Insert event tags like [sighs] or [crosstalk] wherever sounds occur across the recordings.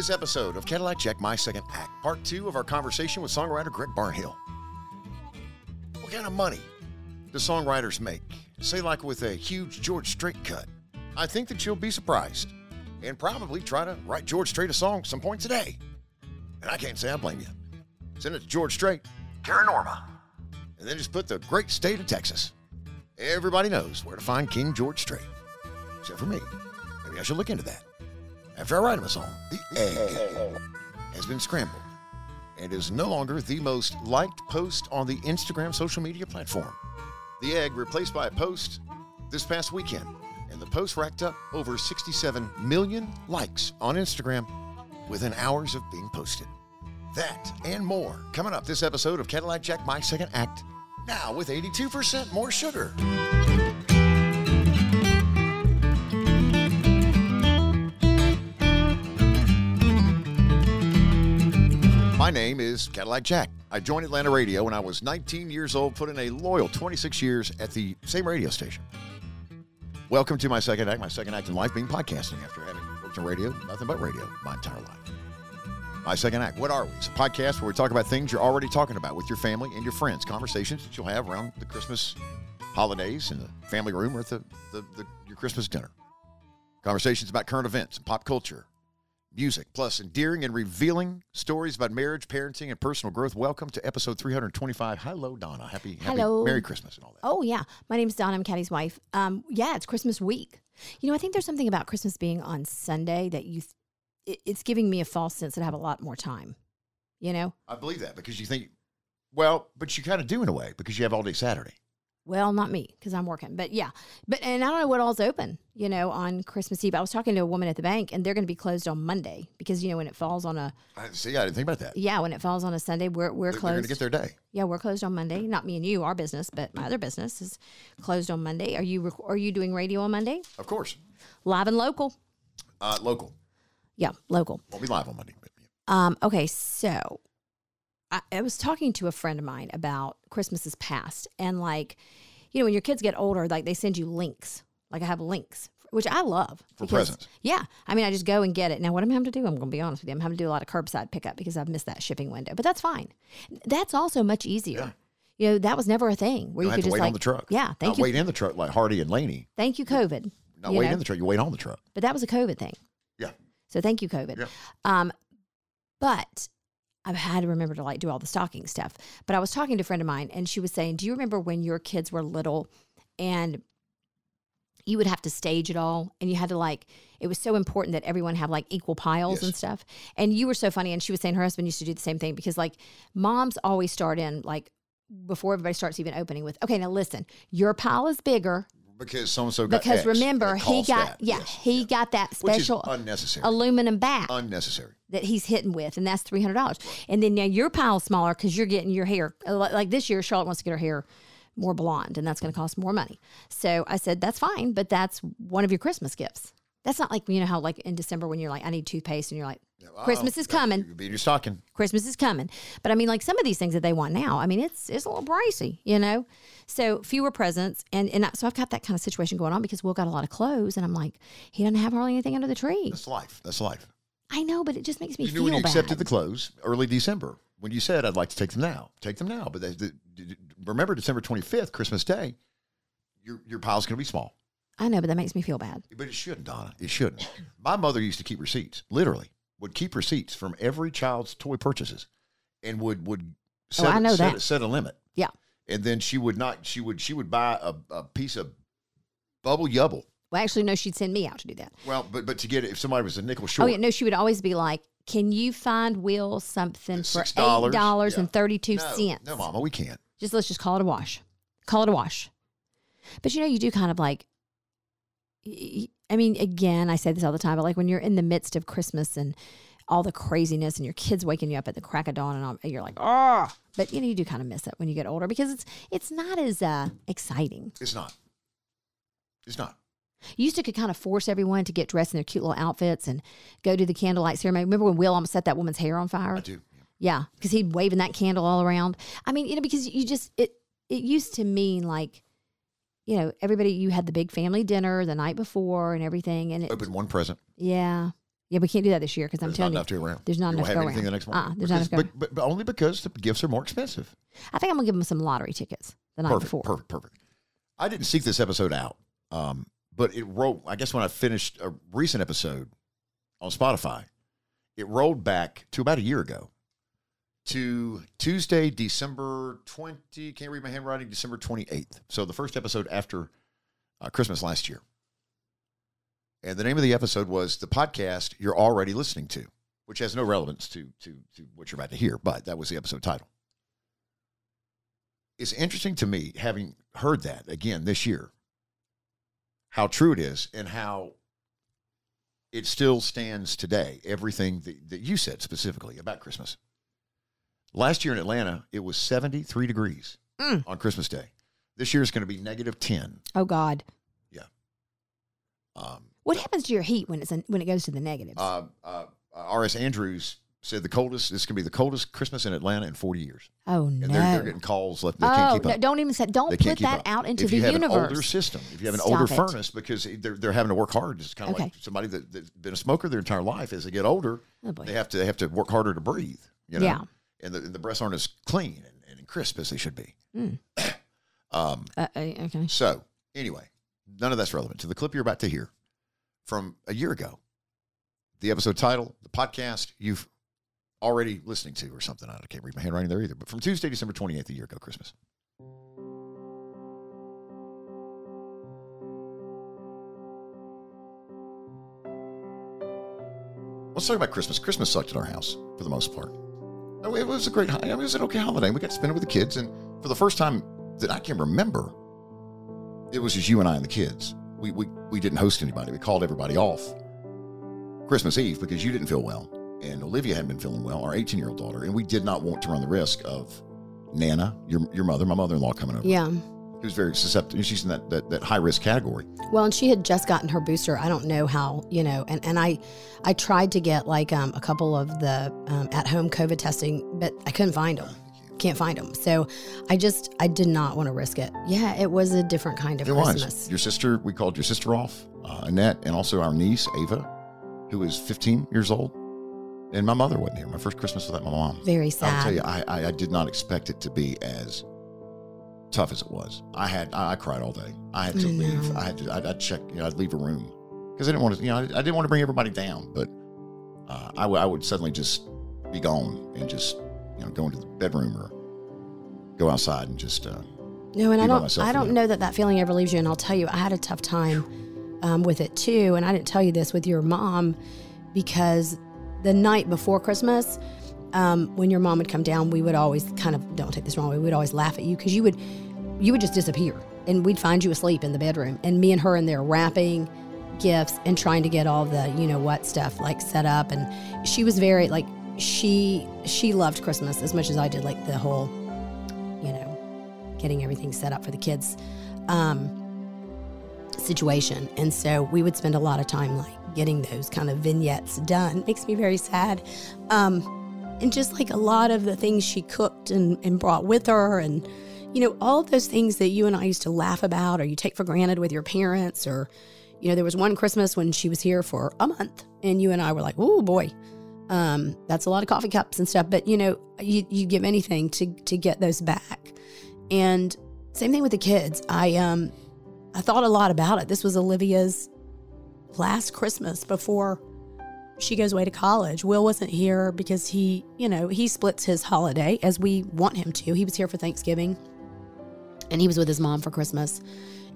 This episode of Cadillac Jack My Second Act, part two of our conversation with songwriter Greg Barnhill. What kind of money do songwriters make? Say, like with a huge George Strait cut. I think that you'll be surprised and probably try to write George Strait a song some point today. And I can't say I blame you. Send it to George Strait, Karen Norma, and then just put the great state of Texas. Everybody knows where to find King George Strait, except for me. Maybe I should look into that. After I write him a song, the egg has been scrambled and is no longer the most liked post on the Instagram social media platform. The egg replaced by a post this past weekend, and the post racked up over 67 million likes on Instagram within hours of being posted. That and more coming up this episode of Cadillac Jack My Second Act, now with 82% more sugar. My name is Cadillac Jack. I joined Atlanta Radio when I was 19 years old, put in a loyal 26 years at the same radio station. Welcome to my second act, my second act in life being podcasting after having worked in radio, nothing but radio my entire life. My second act, what are we? It's a podcast where we talk about things you're already talking about with your family and your friends, conversations that you'll have around the Christmas holidays in the family room or at the, the, the your Christmas dinner. Conversations about current events and pop culture, music, plus endearing and revealing stories about marriage, parenting, and personal growth. Welcome to episode 325. Hello, Donna. Happy, happy Hello. Merry Christmas and all that. Oh yeah, my name's Donna. I'm Caddy's wife. Um, yeah, it's Christmas week. You know, I think there's something about Christmas being on Sunday that you, it, it's giving me a false sense that I have a lot more time. You know, I believe that because you think, well, but you kind of do in a way because you have all day Saturday. Well, not me because I'm working, but yeah, but and I don't know what all's open. You know, on Christmas Eve, I was talking to a woman at the bank, and they're going to be closed on Monday because you know when it falls on a I, see, I didn't think about that. yeah when it falls on a Sunday, we're we're They're, they're going closed. to get their day. yeah, we're closed on Monday. Not me and you, our business, but my other business is closed on Monday. Are you rec- are you doing radio on Monday? Of course. Live and local. Uh, local. Yeah, local. Won't be live on Monday. But, yeah. Um, okay, so I, I was talking to a friend of mine about Christmases past, and like, you know, when your kids get older, like they send you links. Like I have links, which I love For because- presents. Yeah, I mean, I just go and get it. Now, what I'm having to do, I'm going to be honest with you, I'm having to do a lot of curbside pickup because I've missed that shipping window. But that's fine. That's also much easier. Yeah. You know, that was never a thing where You you could just wait like on the truck. Yeah, Not thank you, wait in the truck like Hardy and Laney. thank you, COVID. Not you wait know? in the truck. You wait on the truck. But that was a COVID thing. Yeah. So thank you, COVID. Yeah. Um, but I've had to remember to like do all the stocking stuff. But I was talking to a friend of mine, and she was saying, "Do you remember when your kids were little, and you would have to stage it all, and you had to like it was so important that everyone have like equal piles Yes. and stuff. And you were so funny, and she was saying her husband used to do the same thing because like moms always start in like." Before everybody starts even opening with, okay, now listen, your pile is bigger Because so and so got because X, remember he got that. yeah Yes, he yeah. got that special unnecessary. aluminum bat unnecessary. that he's hitting with, and that's three hundred dollars. And then now your pile's smaller because you're getting your hair uh, like like this year. Charlotte wants to get her hair more blonde, and that's going to cost more money. So I said that's fine, but that's one of your Christmas gifts. That's not like you know how like in December when you're like I need toothpaste, and you're like Christmas is coming. You be in your stocking. Christmas is coming. But I mean, like some of these things that they want now, I mean, it's it's a little pricey, you know. So fewer presents, and and I- so I've got that kind of situation going on because Will got a lot of clothes, and I'm like, he doesn't have hardly anything under the tree. That's life. That's life. I know, but it just makes me You feel when you bad. accepted the clothes early December when you said I'd like to take them now. Take them now, but they, the, remember December twenty fifth, Christmas Day. Your your pile's going to be small, I know, but that makes me feel bad. but it shouldn't, Donna. It shouldn't. [coughs] My mother used to keep receipts. Literally, would keep receipts from every child's toy purchases, and would would oh, set, Oh, I know set, that. set a limit. Yeah. and then she would not. She would she would buy a, a piece of bubble yubble. Well, actually, no, she'd send me out to do that. Well, but but to get it, if somebody was a nickel short. Oh yeah, no, she would always be like, "Can you find Will something for $6? eight dollars and thirty two no, cents?" no, Mama, we can't. just let's just call it a wash. Call it a wash. But you know, you do kind of like. I mean, again, I say this all the time, but like when you're in the midst of Christmas and all the craziness, and your kids waking you up at the crack of dawn, and, all, and you're like, oh, but you know, you do kind of miss it when you get older because it's it's not as uh, exciting. It's not. It's not. You used to could kind of force everyone to get dressed in their cute little outfits and go to the candlelight ceremony. Remember when Will almost set that woman's hair on fire? I do. Yeah, because he'd waving that candle all around. I mean, you know, because you just it it used to mean like, you know, everybody you had the big family dinner the night before and everything, and it, Open one present. yeah, Yeah, we can't do that this year because I'm There's not telling you, enough to around. there's not you enough to have go anything around. the next morning. Uh-uh, there's not enough but, but only because the gifts are more expensive. I think I'm gonna give them some lottery tickets the night Perfect, before. perfect, perfect. I didn't seek this episode out, um, but it rolled. I guess when I finished a recent episode on Spotify, it rolled back to about a year ago, to Tuesday, December twenty. Can't read my handwriting. December twenty eighth. So the first episode after uh, Christmas last year, and the name of the episode was the podcast you're already listening to, which has no relevance to to to what you're about to hear, but that was the episode title it's interesting to me, having heard that again this year, how true it is and how it still stands today. Everything that, that you said specifically about Christmas. Last year in Atlanta, it was 73 degrees Mm. on Christmas Day. This year is going to be negative 10. Oh God, Yeah. Um, what happens to your heat when it's in, when it goes to the negatives? uh, uh, R.S. Andrews said the coldest, this is going to be the coldest Christmas in Atlanta in 40 years. oh And no! they're, they're getting calls left. They can't oh keep no! Don't even say. Don't put that up. out into if the you have universe. an older system, if you have an Stop older it. furnace, because they're, they're having to work hard. It's kind of like somebody that, that's been a smoker their entire life. As they get older, oh they have to they have to work harder to breathe. You know? Yeah. And the, and the breasts aren't as clean and, and crisp as they should be. Mm. [coughs] Um, Uh, uh, okay. so anyway, none of that's relevant to the clip you're about to hear from a year ago. The episode title, the podcast you've already listening to, or something. I can't read my handwriting there either. But from Tuesday, December 28th, a year ago, Christmas. Let's talk about Christmas. Christmas sucked at our house for the most part. Oh, It was a great, I mean, it was an okay holiday. We got to spend it with the kids, and for the first time that I can remember, it was just you and I and the kids. We we we didn't host anybody. We called everybody off Christmas Eve because you didn't feel well, and Olivia hadn't been feeling well, our 18 year old daughter, and we did not want to run the risk of Nana, your your mother, my mother in law, coming over. Yeah. Who's very susceptible. She's in that, that, that high risk category. Well, and she had just gotten her booster. I don't know how, you know, and, and I I tried to get like um, a couple of the um, at home COVID testing, but I couldn't find them. Can't find them. So I just, I did not want to risk it. Yeah, it was a different kind of It Christmas. was. Your sister, we called your sister off, uh, Annette, and also our niece, Ava, who is 15 years old. And my mother wasn't here. My first Christmas without my mom. Very sad. I'll tell you, I, I, I did not expect it to be as tough as it was. I had, I, I cried all day. I had to I leave. I had to, I'd, I'd check, you know, I'd leave a room because I didn't want to, you know, I, I didn't want to bring everybody down, but uh, I, w- I would suddenly just be gone and just, you know, go into the bedroom or go outside and just, uh, No, and I don't. I don't know that that feeling ever leaves you. And I'll tell you, I had a tough time um, with it too. And I didn't tell you this with your mom because the night before Christmas, um, when your mom would come down, we would always kind of don't take this wrong. We would always laugh at you because you would you would just disappear, and we'd find you asleep in the bedroom, and me and her in there wrapping gifts and trying to get all the you know what stuff like set up. And she was very like she she loved Christmas as much as I did, like the whole you know getting everything set up for the kids um, situation. And so we would spend a lot of time like getting those kind of vignettes done. Makes me very sad. Um, and just like a lot of the things she cooked and, and brought with her and you know all those things that you and I used to laugh about or you take for granted with your parents or you know there was one Christmas when she was here for a month and you and I were like oh boy. Um, that's a lot of coffee cups and stuff but you know you, you give anything to to get those back. And same thing with the kids. I um I thought a lot about it. This was Olivia's last Christmas before she goes away to college. Will wasn't here because he, you know, he splits his holiday as we want him to. He was here for Thanksgiving and he was with his mom for Christmas.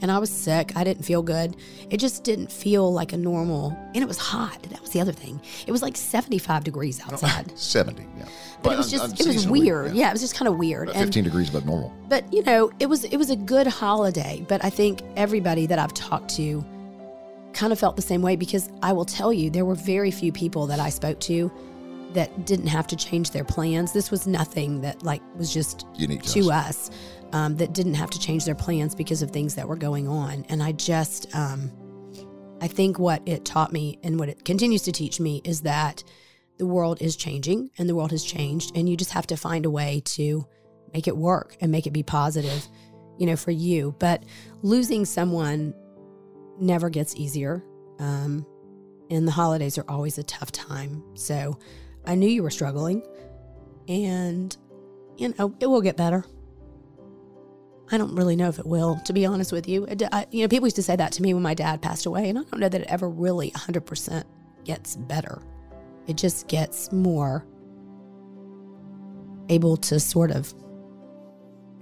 And I was sick. I didn't feel good. It just didn't feel like a normal, and it was hot. That was the other thing. It was like 75 degrees oh, outside. [laughs] 70, yeah. But it was just, it was weird. Yeah, it was just kind of weird. About And 15 degrees above normal. but you know it was it was a good holiday but i think everybody that i've talked to kind of felt the same way because i will tell you there were very few people that i spoke to that didn't have to change their plans. This was nothing that like was just Unique to, us. us um, that didn't have to change their plans because of things that were going on. And i just um, i think what it taught me and what it continues to teach me is that the world is changing and the world has changed and you just have to find a way to make it work and make it be positive you know for you. But losing someone never gets easier um, and the holidays are always a tough time. So I knew you were struggling, and you know it will get better. I don't really know if it will, to be honest with you. It- I- you know, people used to say that to me when my dad passed away, and I don't know that it ever really 100% gets better. It just gets more able to sort of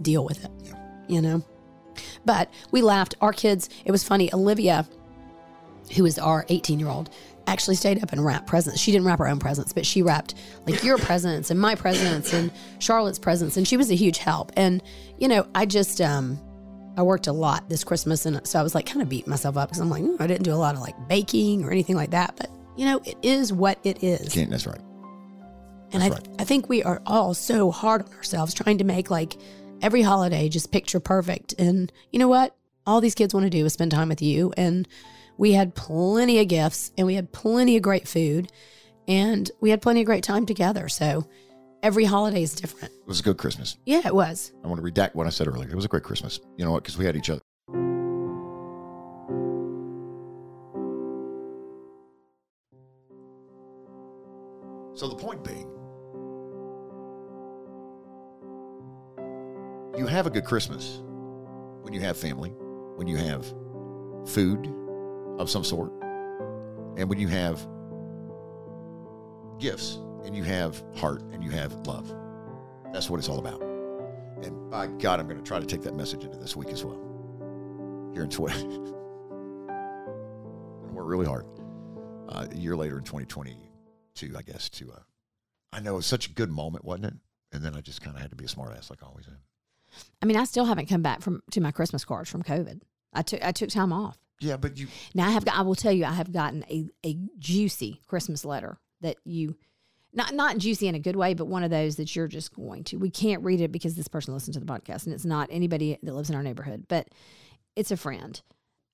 deal with it, you know? But we laughed. Our kids, it was funny. Olivia, who is our 18 year old, actually stayed up and wrapped presents. She didn't wrap her own presents, but she wrapped like your presents and my presents and Charlotte's presents. And she was a huge help. And, you know, I just, um, I worked a lot this Christmas. And so I was like kind of beating myself up because I'm like, "Oh, I didn't do a lot of like baking or anything like that. But, you know, it is what it is. Can't, that's right. And I, That's I think we are all so hard on ourselves trying to make like every holiday just picture perfect. And you know what? All these kids want to do is spend time with you. And we had plenty of gifts and we had plenty of great food and we had plenty of great time together. So every holiday is different. It was a good Christmas. Yeah, it was. I want to redact what I said earlier. It was a great Christmas. You know what? Because we had each other. So the point being, you have a good Christmas when you have family, when you have food of some sort, and when you have gifts and you have heart and you have love. That's what it's all about. And by God, I'm going to try to take that message into this week as well. Here in 20. [laughs] and work really hard. Uh, a year later in 2022, I guess, to, uh, I know it was such a good moment, wasn't it? And then I just kind of had to be a smart ass like I always am. I mean, I still haven't come back from to my Christmas cards from COVID. I took I took time off. Yeah, but you, Now I have got, I will tell you I have gotten a, a juicy Christmas letter that you not not juicy in a good way, but one of those that you're just going to. We can't read it because this person listened to the podcast and it's not anybody that lives in our neighborhood, but it's a friend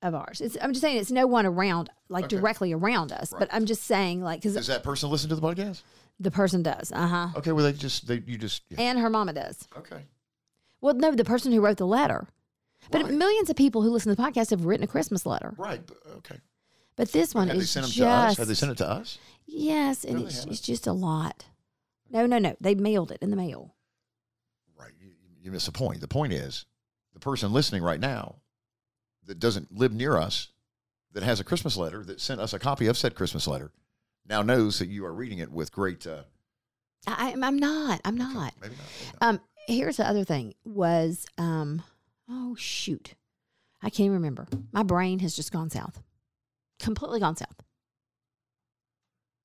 of ours. It's I'm just saying it's no one around like Okay. directly around us, but I'm just saying like cuz does that person listen to the podcast? the person does. Uh-huh. Okay, well, they just, they, you just, yeah. And her mama does. okay. Well, no, the person who wrote the letter. But Right. millions of people who listen to the podcast have written a Christmas letter. Right. Okay. But this one Have they is sent them just to us? Have they sent it to us? Yes, and No, it's, it's just a lot. No, no, no. They mailed it in the mail. Right. You, you miss the point. The point is the person listening right now that doesn't live near us, that has a Christmas letter, that sent us a copy of said Christmas letter, now knows that you are reading it with great. Uh, I, I'm- I'm not. I'm not. maybe not. maybe not. Um, here's the other thing was um, oh shoot, I can't remember. My brain has just gone south, completely gone south.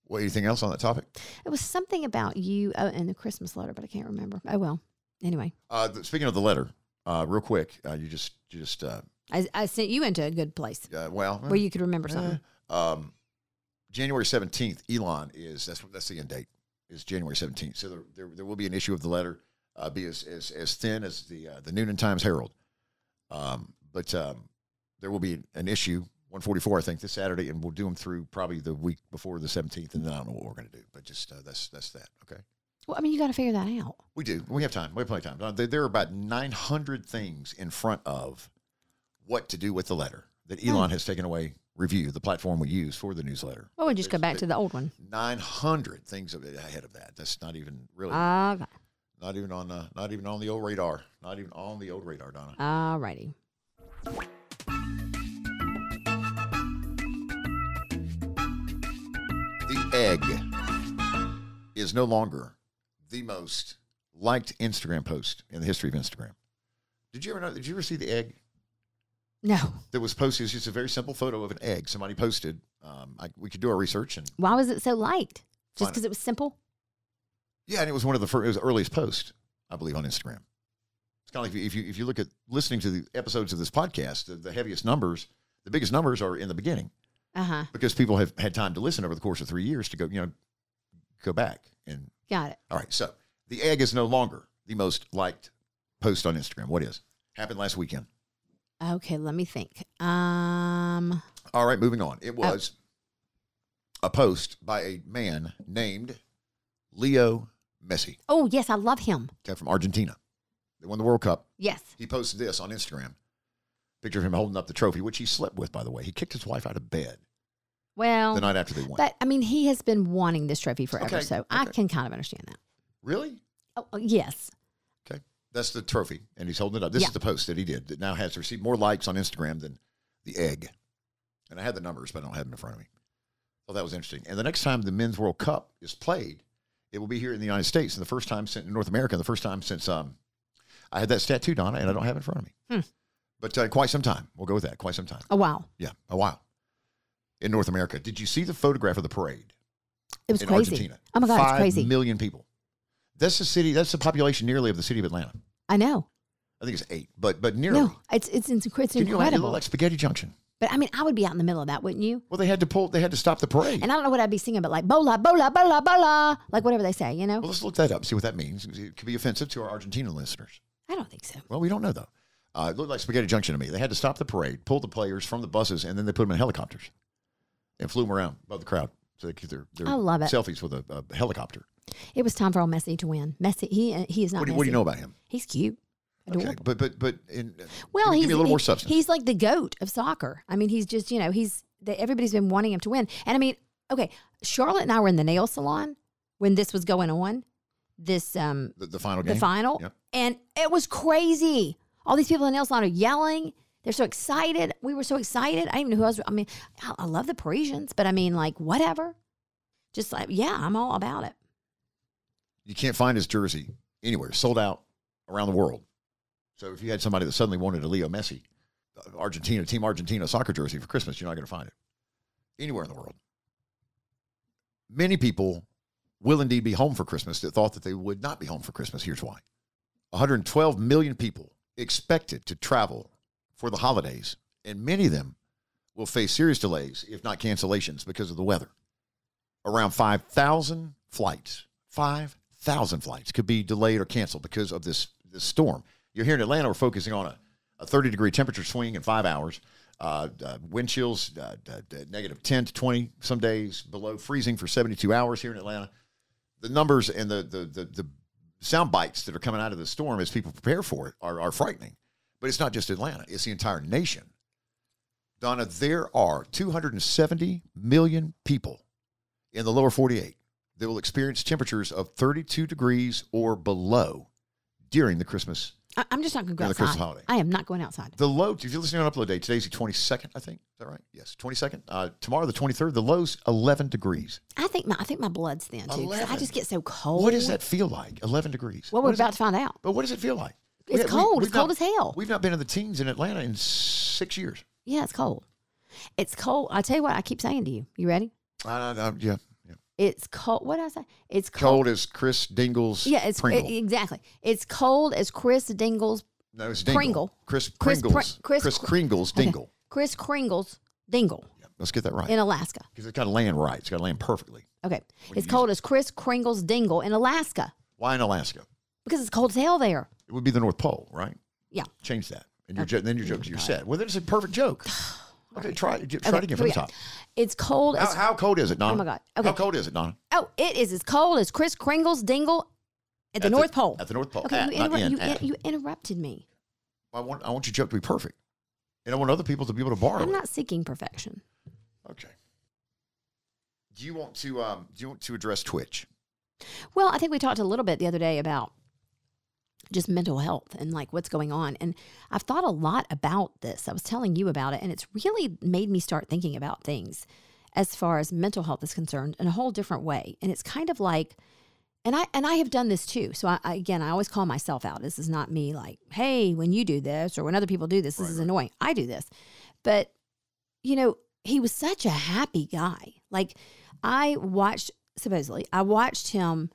Well, anything else on that topic? It was something about you uh, in the Christmas letter, but I can't remember. Oh well. Anyway, Uh, speaking of the letter, uh, real quick, uh, you just, you just, uh, I, I sent you into a good place uh, well, where you could remember something. Eh, um, January seventeenth, Elon is that's that's the end date is January seventeenth. So there, there there will be an issue of the letter, uh, be as, as as thin as the uh, the Newnan Times Herald, um, but um, there will be an issue one forty four I think this Saturday, and we'll do them through probably the week before the seventeenth, and then I don't know what we're going to do, but just uh, that's that's that. Okay. Well, I mean, you got to figure that out. We do. We have time. We have plenty of time. Uh, There, there are about 900 things in front of what to do with the letter that Elon has taken away Revue, the platform we use for the newsletter. Well, we just go back to the old one. 900 things ahead of that. That's not even really, Okay. Not even on, uh, not even on the old radar. Not even on the old radar, Donna. All righty. The egg is no longer the most liked Instagram post in the history of Instagram. Did you ever know? Did you ever see the egg? No. that was posted. It's just a very simple photo of an egg. Somebody posted. Um, I, we could do our research and Why was it so liked? Just because it was simple? Yeah, and it was one of the first, it was the earliest posts, I believe, on Instagram. It's kind of like if you if you look at listening to the episodes of this podcast, the, the heaviest numbers, the biggest numbers are in the beginning Uh huh. because people have had time to listen over the course of three years to go, you know, go back and Got it. all right. So the egg is no longer the most liked post on Instagram. What is happened last weekend? Okay, let me think. Um, All right, moving on. It was a post by a man named Leo Messi, oh yes, I love him. okay, from Argentina. They won the World Cup. Yes. He posted this on Instagram. Picture of him holding up the trophy, which he slept with, by the way. He kicked his wife out of bed Well, the night after they won. but I mean, he has been wanting this trophy forever, Okay, so I can kind of understand that. really? Oh, oh, yes. Okay. That's the trophy, and he's holding it up. This Yeah. is the post that he did that now has received more likes on Instagram than the egg. And I had the numbers, but I don't have them in front of me. So that was interesting. And the next time the Men's World Cup is played, it will be here in the United States, and the first time since in North America, the first time since um, I had that stat too, Donna, and I don't have it in front of me. Hmm. But uh, quite some time. We'll go with that. Quite some time. Oh wow, Yeah, a while. In North America. Did you see the photograph of the parade? it was in crazy. Argentina. Oh my god, Five it's crazy. million people. That's the city. That's the population nearly of the city of Atlanta. I know. I think it's eight, but but nearly. No, it's it's it's, inc- it's Can you imagine? It incredible. looked like Spaghetti Junction. But I mean, I would be out in the middle of that, wouldn't you? Well, they had to pull. They had to stop the parade. And I don't know what I'd be singing, but like bola, bola, bola, bola, like whatever they say, you know. well, let's look that up. See what that means. It could be offensive to our Argentina listeners. I don't think so. Well, we don't know though. Uh, it looked like Spaghetti Junction to me. They had to stop the parade, pull the players from the buses, and then they put them in helicopters and flew them around above the crowd so they could their, their I love it. selfies with a, a helicopter. It was time for old Messi to win. Messi, he uh, he is not. What do, you- what do you know about him? He's cute, adorable. Okay, but but but in, Well, give, he's give a little he- more substance. He's like the goat of soccer. I mean, he's just you know he's the, everybody's been wanting him to win. And I mean, okay, Charlotte and I were in the nail salon when this was going on, this um the, the final game. the final, Yep. and it was crazy. All these people in the nail salon are yelling. They're so excited. We were so excited. I didn't even know who else. I mean, I, I love the Parisians, but I mean, like whatever. Just like yeah, I'm all about it. You can't find his jersey anywhere. Sold out around the world. So if you had somebody that suddenly wanted a Leo Messi, uh, Argentina, Team Argentina soccer jersey for Christmas, you're not going to find it anywhere in the world. Many people will indeed be home for Christmas that thought that they would not be home for Christmas. Here's why 112 million people expected to travel for the holidays, and many of them will face serious delays, if not cancellations, because of the weather. Around 5,000 flights, 5,000 flights could be delayed or canceled because of this, this storm. You're here in Atlanta, we're focusing on a, a 30 degree temperature swing in five hours. Uh, uh, wind chills, uh, uh, uh, negative 10 to 20 some days, below freezing for 72 hours here in Atlanta. The numbers and the, the, the, the sound bites that are coming out of the storm as people prepare for it are, are frightening. But it's not just Atlanta, it's the entire nation. Donna, there are 270 million people in the lower 48 that will experience temperatures of 32 degrees or below during the Christmas. I, I'm just not going to go Yeah, the Christmas outside. holiday. I am not going outside. The low, if you're listening on upload day, today's the 22nd, I think. Is that right? Yes, 22nd. Uh, tomorrow, the 23rd, the low's 11 degrees. I think my I think my blood's thin too. 'cause I just get so cold. What does that feel like? 11 degrees. Well, What we're is about it- to find out. But what does it feel like? It's cold. we've It's cold not- as hell. We've not been in the teens in Atlanta in six years. Yeah, it's cold. It's cold. I tell you what, I keep saying to you. You ready? Uh, uh, yeah. It's cold. What did I say? It's cold. Cold as Chris Dingle's Yeah, it's Pringle. it- exactly. It's cold as Chris Dingle's no, it's Dingle. Pringle. Chris Chris Pr- Chris Chris, Kringle's Okay. Dingle. Chris Kringle's dingle Yeah, let's get that right. in Alaska. Because it's got to land right. It's got to land perfectly. Okay, it's cold as Chris Kringle's dingle in Alaska Why in Alaska? because it's cold as hell there. It would be the North Pole, right? Yeah. Change that. And your jo- then your joke's your set. Well, then it's a perfect joke. [sighs] [sighs] Okay, try, try Okay, it again from the top. It's cold How, as how cold is it, Donna? Oh my God. Okay. How cold is it, Donna? oh, it is as cold as Chris Kringle's dingle at the At North Pole. At the North Pole. Okay, At, you, not in, you, at. you interrupted me. I want I want your joke to be perfect, and I want other people to be able to borrow I'm not seeking perfection. Okay. Do you want to um do you want to address Twitch? Well, I think we talked a little bit the other day about just mental health and like what's going on. And I've thought a lot about this. I was telling you about it, and it's really made me start thinking about things as far as mental health is concerned in a whole different way. And it's kind of like, and I and I have done this too. So I, I again, I always call myself out. This is not me like, hey, when you do this or when other people do this, this is annoying. I do this, but you know, he was such a happy guy. Like I watched supposedly, I watched him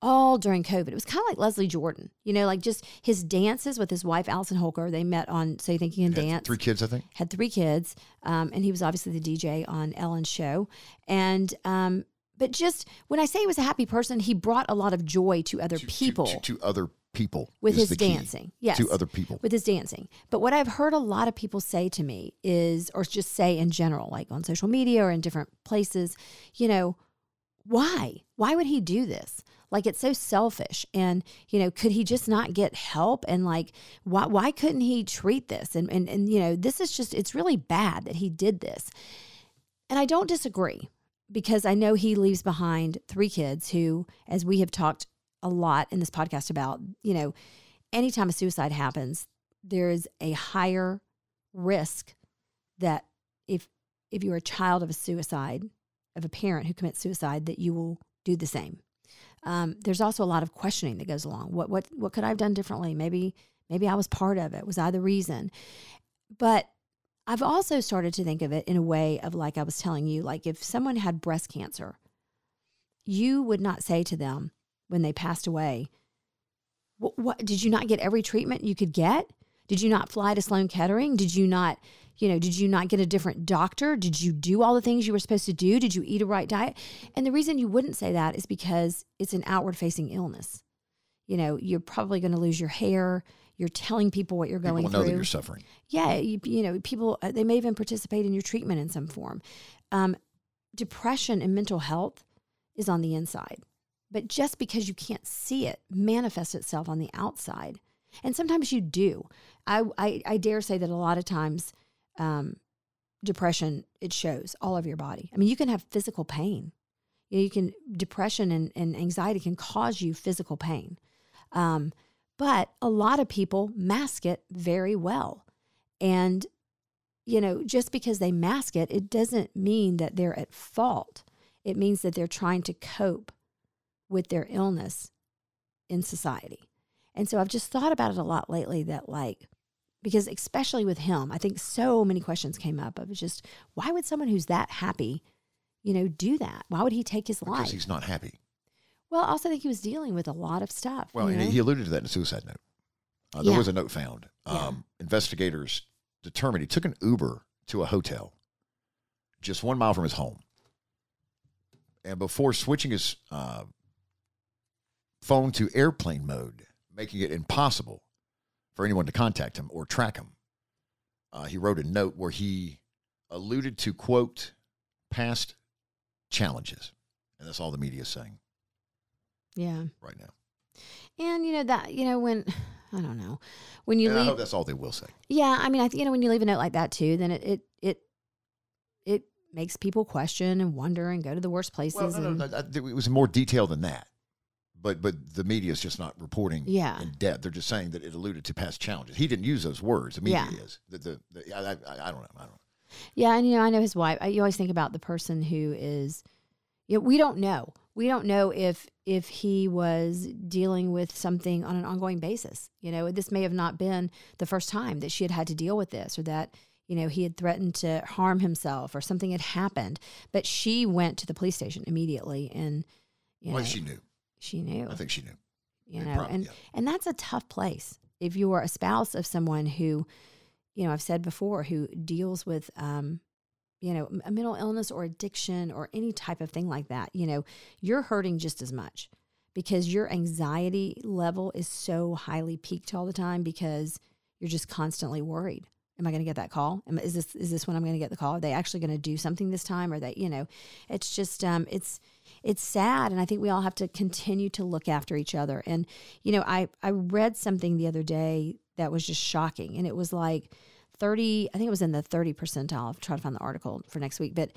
all during COVID. It was kind of like Leslie Jordan, you know, like just his dances with his wife, Allison Holker. They met on So You Think You Can Had Dance. Three kids, I think. Had three kids. Um, and he was obviously the DJ on Ellen's show. And, um, but just when I say he was a happy person, he brought a lot of joy to other To- to- people to, to other people with is his dancing. Yes. To other people. With his dancing. But what I've heard a lot of people say to me is, or just say in general, like on social media or in different places, you know, why? Why would he do this? Like it's so selfish. And, you know, could he just not get help? And like, why why couldn't he treat this? And and and you know, this is just it's really bad that he did this. And I don't disagree because I know he leaves behind three kids who, as we have talked a lot in this podcast about, you know, anytime a suicide happens, there is a higher risk that if if you're a child of a suicide, of a parent who commits suicide, that you will do the same. Um, there's also a lot of questioning that goes along. What what what could I have done differently? Maybe maybe I was part of it. Was I the reason? But I've also started to think of it in a way of like I was telling you, like if someone had breast cancer, you would not say to them when they passed away, what, what did you not get every treatment you could get? Did you not fly to Sloan Kettering? Did you not, you know, did you not get a different doctor? Did you do all the things you were supposed to do? Did you eat a right diet? And the reason you wouldn't say that is because it's an outward facing illness. You know, you're probably going to lose your hair. You're telling people what you're going People know through. that you're suffering. Yeah, you, you know, people uh, they may even participate in your treatment in some form. Um, depression and mental health is on the inside, but just because you can't see it manifest itself on the outside, and sometimes you do. I I, I dare say that a lot of times, um, depression it shows all over your body. I mean, you can have physical pain. You, know, you can depression and, and anxiety can cause you physical pain. Um, but a lot of people mask it very well. And, you know, just because they mask it, it doesn't mean that they're at fault. It means that they're trying to cope with their illness in society. And so I've just thought about it a lot lately that, like, because especially with him, I think so many questions came up of just why would someone who's that happy, you know, do that? Why would he take his life? Because he's not happy. Well, I also think he was dealing with a lot of stuff. Well, you and know? he alluded to that in a suicide note. Uh, there Yeah. was a note found. Yeah. Um, investigators determined he took an Uber to a hotel just one mile from his home. And before switching his uh, phone to airplane mode, making it impossible for anyone to contact him or track him, uh, he wrote a note where he alluded to, quote, past challenges. And that's all the media is saying yeah. right now. And you know that you know when [sighs] I don't know when you and I hope that's all they will say. Yeah, I mean, I th- you know when you leave a note like that too, then it it it it makes people question and wonder and go to the worst places. Well, no, no, and, no, it was more detail than that. But but the media is just not reporting Yeah. in depth. They're just saying that it alluded to past challenges. He didn't use those words. The media Yeah. is. The, the, the, I, I, I don't know. I don't know. Yeah, and you know, I know his wife. I, you always think about the person who is. You know, we don't know. We don't know if if he was dealing with something on an ongoing basis. You know, this may have not been the first time that she had had to deal with this, or that you know he had threatened to harm himself, or something had happened. But she went to the police station immediately, and you well, know, she knew. She knew. I think she knew. you know probably- and yeah. and that's a tough place if you're a spouse of someone who you know i've said before who deals with um you know a mental illness or addiction or any type of thing like that you know you're hurting just as much because your anxiety level is so highly peaked all the time because you're just constantly worried am i going to get that call am, is this is this when i'm going to get the call are they actually going to do something this time or that you know it's just um it's it's sad and i think we all have to continue to look after each other and you know i i read something the other day that was just shocking and it was like 30 i think it was in the 30 percentile i'll try to find the article for next week but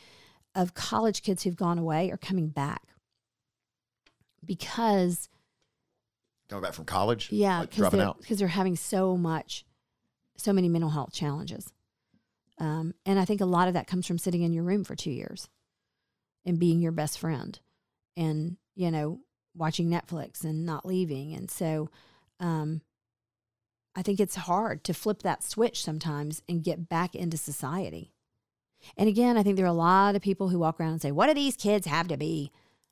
of college kids who've gone away are coming back because Coming back from college. yeah because dropping they're, out. 'cause they're having so much so many mental health challenges um, and i think a lot of that comes from sitting in your room for two years and being your best friend and you know watching netflix and not leaving and so um, i think it's hard to flip that switch sometimes and get back into society and again i think there are a lot of people who walk around and say what do these kids have to be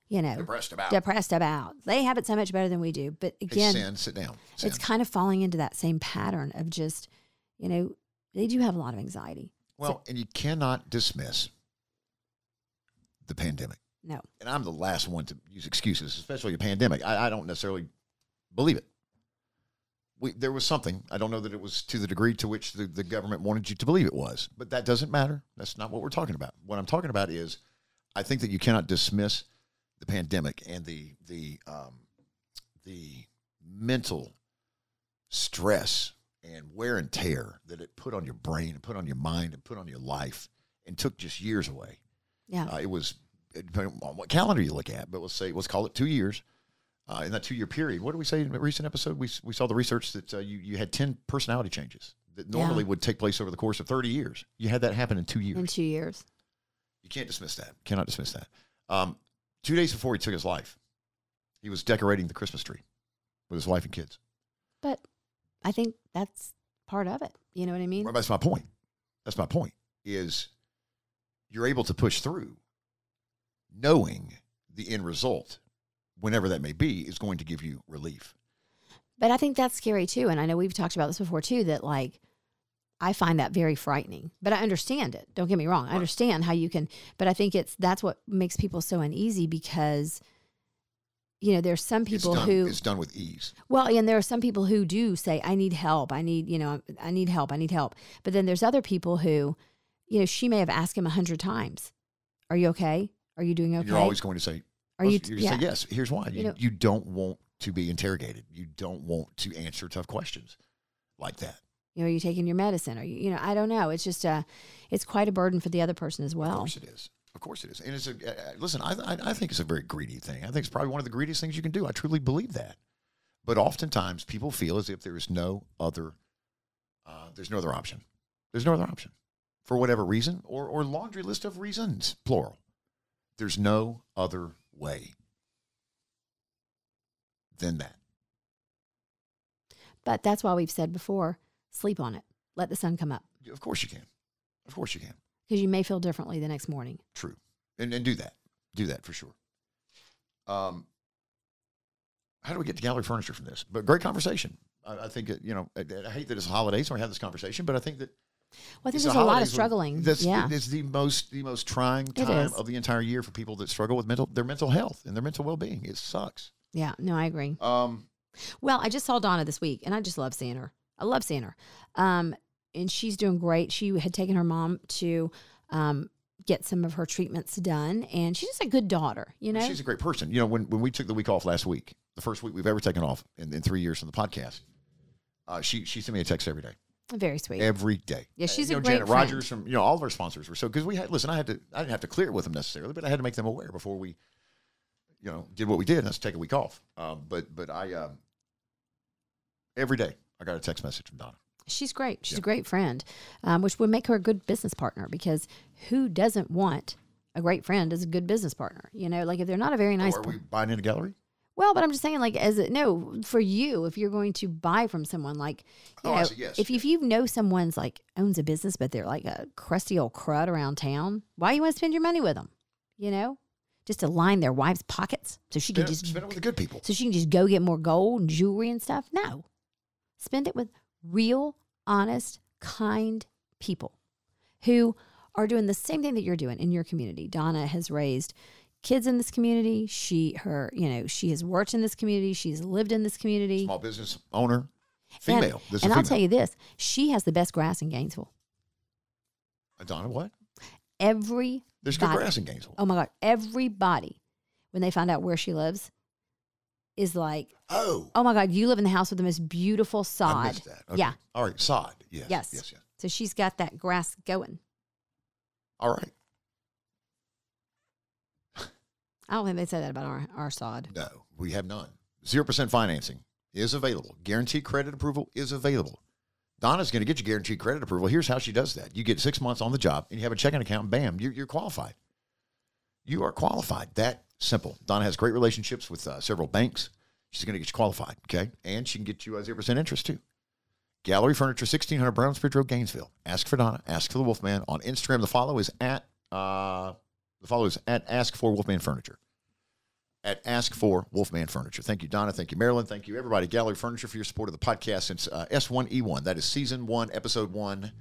you know Depressed about. depressed about they have it so much better than we do but Hey, again Sin, sit down. Sin. it's kind of falling into that same pattern of just, you know, they do have a lot of anxiety. well, and you cannot dismiss the pandemic. No. And I'm the last one to use excuses, especially a pandemic. I, I don't necessarily believe it. We, there was something. I don't know that it was to the degree to which the, the government wanted you to believe it was, but that doesn't matter. That's not what we're talking about. What I'm talking about is I think that you cannot dismiss the pandemic and the the um, the mental stress and wear and tear that it put on your brain and put on your mind and put on your life and took just years away. Yeah. Uh, it was depending on what calendar you look at, but let's say let's call it two years. Uh, in that two year period, what did we say in a recent episode? We, we saw the research that uh, you you had ten personality changes that normally Yeah. would take place over the course of thirty years. You had that happen in two years. In two years. You can't dismiss that. Cannot dismiss that. Um, two days before he took his life, he was decorating the Christmas tree with his wife and kids. But I think that's part of it. You know what I mean? Well, that's my point. That's my point. Is you're able to push through, knowing the end result, whenever that may be, is going to give you relief. But I think that's scary too. And I know we've talked about this before too, that like I find that very frightening. But I understand it. Don't get me wrong. I understand how you can but I think it's that's what makes people so uneasy because you know, there's some people it's done, who it's done with ease. well, and there are some people who do say, I need help. I need, you know, I need help. I need help. But then there's other people who, you know, she may have asked him a hundred times, Are you okay? Are you doing okay? You're always going to say, Are you, to yeah. say yes. Here's why. You, You know- you don't want to be interrogated. You don't want to answer tough questions like that. You know, are you taking your medicine? Are you, you know, I don't know. It's just a, it's quite a burden for the other person as well. Of course it is. Of course it is. And it's a uh, listen. I, I I think it's a very greedy thing. I think it's probably one of the greediest things you can do. I truly believe that. But oftentimes people feel as if there is no other. Uh, there's no other option. There's no other option, for whatever reason, or or laundry list of reasons, plural. There's no other way than that. But that's why we've said before, sleep on it. Let the sun come up Of course you can. Of course you can. because you may feel differently the next morning. True. And and do that. Do that for sure. Um how do we get to gallery furniture from this? But great conversation. I, I think it, you know. I, I hate that it's a holiday, so we have this conversation. But I think that Well, I think there's the a lot of struggling. That's yeah. it's the most the most trying time of the entire year for people that struggle with mental their mental health and their mental well being. It sucks. yeah. No, I agree. Um, Well, I just saw Donna this week, and I just love seeing her. I love seeing her. Um, and she's doing great. She had taken her mom to um, get some of her treatments done, and she's just a good daughter. You know, she's a great person. You know, when when we took the week off last week, the first week we've ever taken off in, in three years from the podcast, uh, she she sent me a text every day. Very sweet. every day. Yeah, she's you a know, great Janet friend. Rogers from you know all of our sponsors were so because we had listen. I had to I didn't have to clear it with them necessarily, but I had to make them aware before we, you know, did what we did. And that's take a week off. Um, but but I um, every day I got a text message from Donna. She's great. She's Yeah. a great friend, um, which would make her a good business partner because who doesn't want a great friend as a good business partner? You know, like if they're not a very nice. oh, are we buying in a gallery? Well, but I'm just saying, like, as a, no, for you, if you're going to buy from someone, like, you Oh, know, see. Yes, if, if you know someone's like owns a business, but they're like a crusty old crud around town, why you want to spend your money with them? You know, just to line their wife's pockets so she can Spend, it- just spend it with the good people. so she can just go get more gold and jewelry and stuff. No, spend it with real, honest, kind people who are doing the same thing that you're doing in your community. Donna has raised kids in this community. She, her, you know, she has worked in this community. She's lived in this community. Small business owner, And- female. this is and I'll tell you this: she has the best grass in Gainesville. Donna, what? Every There's good grass in Gainesville. oh my god, everybody when they find out where she lives is like, Oh, oh my god, you live in the house with the most beautiful sod. Okay. Yeah. All right. Sod. Yes. Yes. Yes. Yes. So she's got that grass going. All right. I don't think they say that about our, our sod. No, we have none. Zero percent financing is available. Guaranteed credit approval is available. Donna's going to get you guaranteed credit approval. Here's how she does that: you get six months on the job, and you have a checking account. Bam, you're, you're qualified. You are qualified. That simple. Donna has great relationships with uh, several banks. She's going to get you qualified. Okay, and she can get you a zero percent interest too. Gallery Furniture, sixteen hundred Brownsbridge Road, Gainesville. Ask for Donna. Ask for the Wolfman on Instagram. The follow is at uh, the follow is at Ask for Wolfman Furniture at Ask for Wolfman Furniture. Thank you, Donna. Thank you, Marilyn. Thank you, everybody. Gallery Furniture for your support of the podcast since uh, S1E1. That is season one, episode one.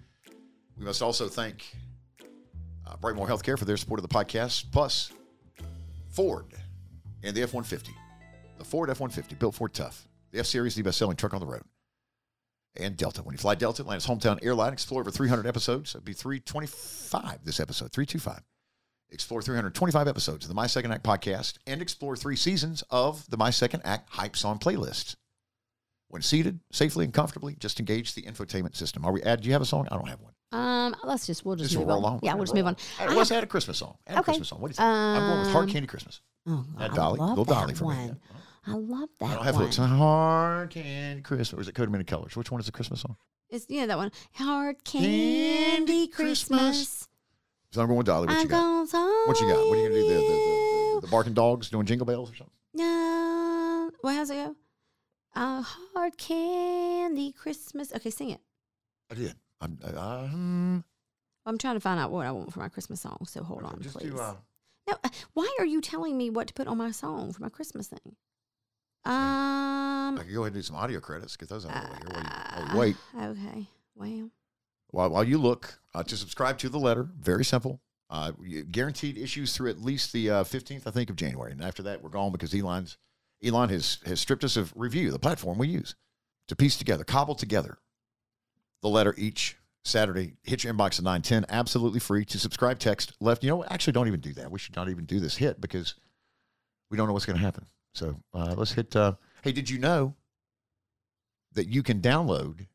We must also thank uh, Brightmore Healthcare for their support of the podcast, plus Ford and the F 150. The Ford F 150, built Ford Tough. The F Series, the best selling truck on the road. And Delta. When you fly Delta, Atlanta's hometown airline, explore over 300 episodes. It'd be 325 this episode, 325. Explore 325 episodes of the My Second Act podcast and explore three seasons of the My Second Act Hype Song playlist. When seated safely and comfortably, just engage the infotainment system. Are we? Add? Do you have a song? I don't have one. Um, let's just we'll just, Just move on. along. Yeah, we'll just move on. I let's have- add a Christmas song. Add a Okay. Christmas song. What do you think? I'm going with Hard Um, Candy Christmas. Oh, Add I Dolly. love Little that Dolly for me. one. I love that I don't have one. it. It's Hard Candy Christmas. Or is it Coat of Many Colors? Which one is the Christmas song? It's yeah, that one. Hard Candy candy Christmas. Christmas. So I'm going with Dolly. What I'm you got? What you got? What are you gonna do? The, the, the, the, barking dogs doing jingle bells or something? No. Well, how's it go? Uh, hard candy Christmas. Okay, sing it. I did. I'm, uh, um, I'm trying to find out what I want for my Christmas song. So hold on, just please. do. Uh, no, uh, why are you telling me what to put on my song for my Christmas thing? Um. I could go ahead and do some audio credits. Get those out of the way here. While you, while you uh, wait. Okay. Well. While, while you look uh, to subscribe to the letter, very simple. Uh, guaranteed issues through at least the uh, 15th, I think, of January. And after that, we're gone because Elon's Elon has has stripped us of Revue, the platform we use to piece together, cobble together the letter each Saturday. Hit your inbox at 910, absolutely free to subscribe. Text left. You know, actually, don't even do that. We should not even do this hit because we don't know what's going to happen. So uh, let's hit. Uh, hey, did you know that you can download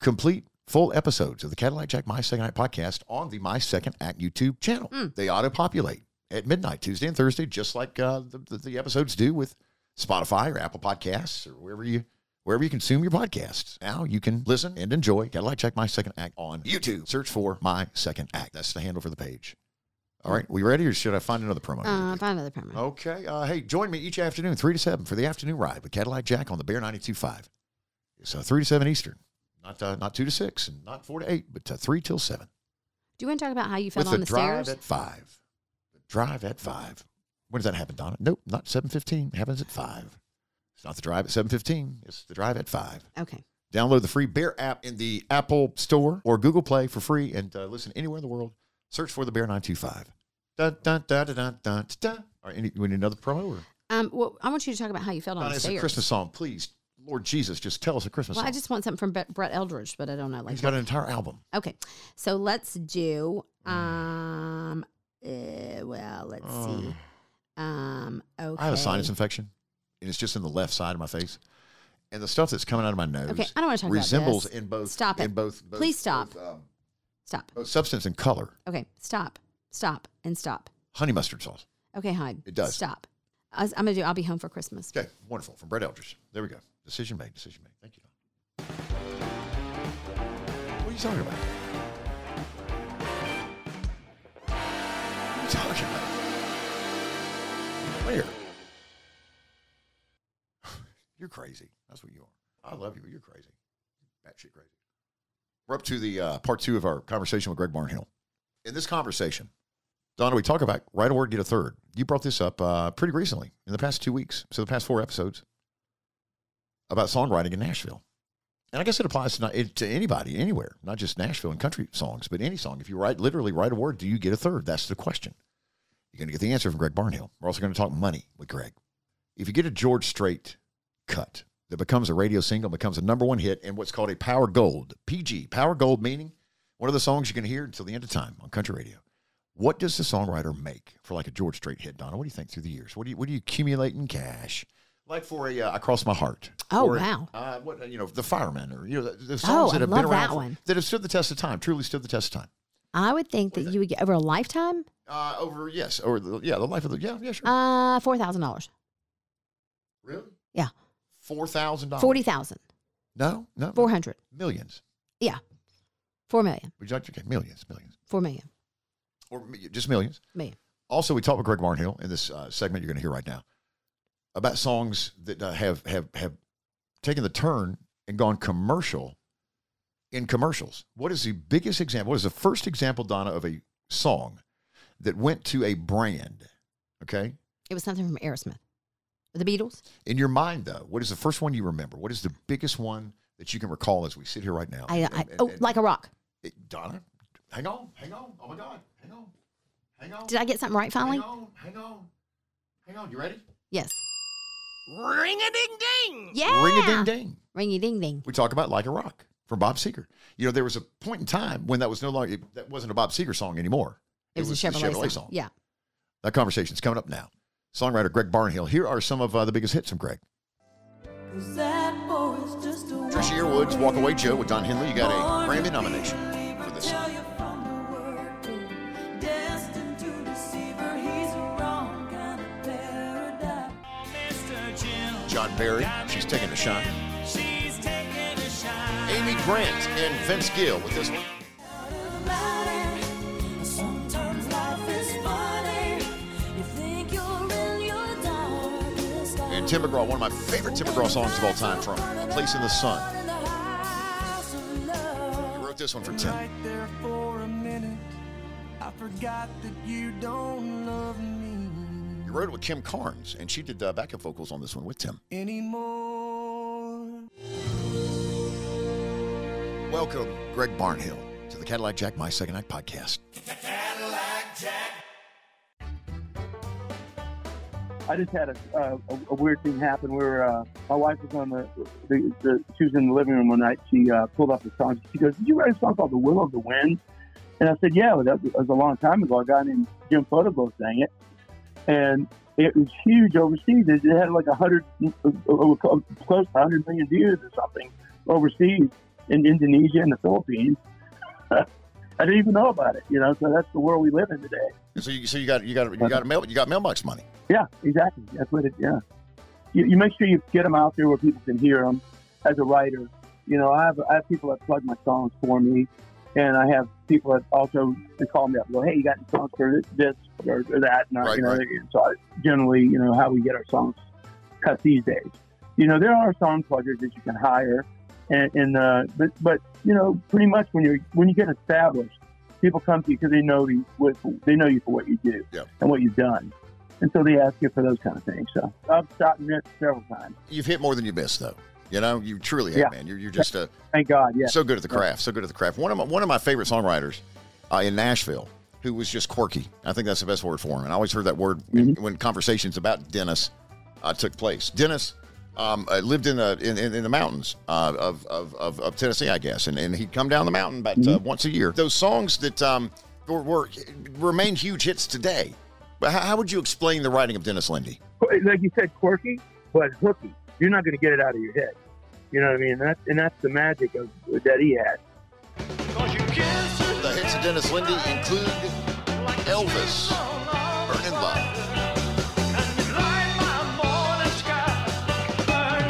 complete full episodes of the Cadillac Jack My Second Act podcast on the My Second Act YouTube channel? Mm. They auto populate at midnight, Tuesday and Thursday, just like uh, the, the, the episodes do with Spotify or Apple Podcasts or wherever you wherever you consume your podcasts. Now you can listen and enjoy Cadillac Jack My Second Act on YouTube. Search for My Second Act. That's the handle for the page. All right, we ready, or should I find another promo? Uh, find another promo. Okay. Uh, hey, join me each afternoon, 3 to 7, for the afternoon ride with Cadillac Jack on the Bear 92.5. It's uh, 3 to 7 Eastern. Not uh, not 2 to 6 and not 4 to 8, but uh, 3 till 7. Do you want to talk about how you fell with on the, the, drive stairs? at 5. The drive at 5. When does that happen, Donna? Nope, not 7.15. Happens at 5. It's not the drive at 7.15. It's the drive at 5. okay. Download the free Bear app in the Apple Store or Google Play for free and uh, listen anywhere in the world. Search for the Bear 925. Dun, dun, dun, dun, dun, dun, dun. All right, any, we need another promo? Or? Um. Well, I want you to talk about how you fell on Donna, the it's a. Christmas song. Please, Lord Jesus, just tell us a Christmas well, I just want something from Brett Brett Eldredge, but I don't know. Like, He's got an entire album. okay, so let's do. Um. Uh, well, let's see. Um. Okay. I have a sinus infection, and it's just in the left side of my face. And the stuff that's coming out of my nose Okay, I don't want to talk resembles about this. in both. Stop In it. both. both Please stop. Both, um, Stop. both substance and color. Okay. Stop. Stop. And stop. Honey mustard sauce. Okay, Hyde. It does. Stop. I was- I'm gonna do. I'll be home for Christmas. Okay, wonderful. From Brett Eldredge. There we go. Decision made. Decision made. Thank you. What are you talking about? What are you talking about? Where? [laughs] You're crazy. That's what you are. I love you, but you're crazy. Batshit crazy. We're up to the uh, part two of our conversation with Greg Barnhill. In this conversation, Donna, we talk about write a word, get a third. You brought this up uh, pretty recently in the past two weeks. So the past four episodes about songwriting in Nashville. And I guess it applies to, not, to anybody, anywhere, not just Nashville and country songs, but any song. If you write, literally write a word, do you get a third? That's the question. You're going to get the answer from Greg Barnhill. We're also going to talk money with Greg. If you get a George Strait cut that becomes a radio single, becomes a number one hit, and what's called a power gold, PG, power gold meaning one of the songs you're going to hear until the end of time on country radio. What does the songwriter make for like a George Strait hit, Donna? What do you think through the years? What do you what do you accumulate in cash? Like for a uh, "Across My Heart." Oh, Or, wow. Uh, what you know, the Fireman, or you know, the, the songs Oh, that have been around that for- that have stood the test of time, truly stood the test of time. I would think that you would get over a lifetime. Uh, over yes, or the, yeah, the life of the yeah, yeah, sure. Uh, four thousand dollars. really? Yeah. Four thousand dollars. Forty thousand. No, no, Four hundred. millions. Yeah. Four million. Would you like to okay, millions, millions, Four million. or just millions? Million. Also, we talked with Greg Barnhill in this uh, segment you're going to hear right now about songs that have have have taken the turn and gone commercial in commercials. What is the biggest example? What is the first example, Donna, of a song that went to a brand? Okay, It was something from Aerosmith. The Beatles. in your mind though, what is the first one you remember? What is the biggest one that you can recall as we sit here right now? I, I and- oh, and- like a rock. it- Donna, hang on, hang on. Oh my God, hang on, hang on. Did I get something right finally? Hang on, hang on, hang on. You ready? Yes. Ring a ding ding. Yeah. Ring a ding ding. Ring a ding ding. We talk about like a rock from Bob Seger. You know, there was a point in time when that was no longer that wasn't a Bob Seger song anymore. It was, the a Chevrolet, song. Yeah. That conversation's coming up now. Songwriter Greg Barnhill. Here are some of uh, the biggest hits from Greg. That boy's Trisha Yearwood's Walk Away Joe with Don Henley. You got a Grammy nomination John Barry, she's taking a shot. Amy Grant and Vince Gill with this one. And Tim McGraw, one of my favorite Tim McGraw songs of all time from Place in the Sun. He wrote this one for Tim. You don't love me He wrote it with Kim Carnes, and she did uh, backup vocals on this one with Tim. anymore. Welcome, Greg Barnhill, to the Cadillac Jack My Second Act podcast. I just had a, uh, a, a weird thing happen where uh, my wife was on the, the, the she was in the living room one night. She uh, pulled up the song. She goes, "Did you write a song called The Will of the Wind?" And I said, "Yeah, that was a long time ago. A guy named Jim Photoglo sang it, and it was huge overseas. It had like a hundred, uh, close to hundred million views or something overseas in Indonesia and the Philippines." [laughs] I didn't even know about it, you know. So that's the world we live in today. So you, so you got you got you got mail you got mailbox money. Yeah, exactly. That's what it. Yeah, you, you make sure you get them out there where people can hear them. As a writer, you know, I have I have people that plug my songs for me, and I have people that also call me up and go, "Hey, you got any songs for this, or, or that?" And I, Right, you know, right. so I, generally, you know, how we get our songs cut these days. You know, there are song pluggers that you can hire, and, and uh, but but you know, pretty much when you're when you get established, people come to you because they know you with they know you for what you do and what you've done. And so they ask you for those kind of things. So I've shot and missed several times. You've hit more than you missed, though. You know, you truly have, Yeah. man. You're, you're just uh, [laughs] Thank God. Yeah. so good at the craft. So good at the craft. One of my, one of my favorite songwriters uh, in Nashville, who was just quirky. I think that's the best word for him. And I always heard that word when, when conversations about Dennis uh, took place. Dennis um, uh, lived in, the in, in, in the mountains uh, of, of, of, of Tennessee, I guess, and, and he'd come down the mountain about uh, once a year. Those songs that um, were, were remain huge hits today. But how, how would you explain the writing of Dennis Linde? like you said, quirky, but hooky. You're not going to get it out of your head. You know what I mean? And that's, and that's the magic of that he had. The hits of Dennis Linde include Elvis, Burning Love,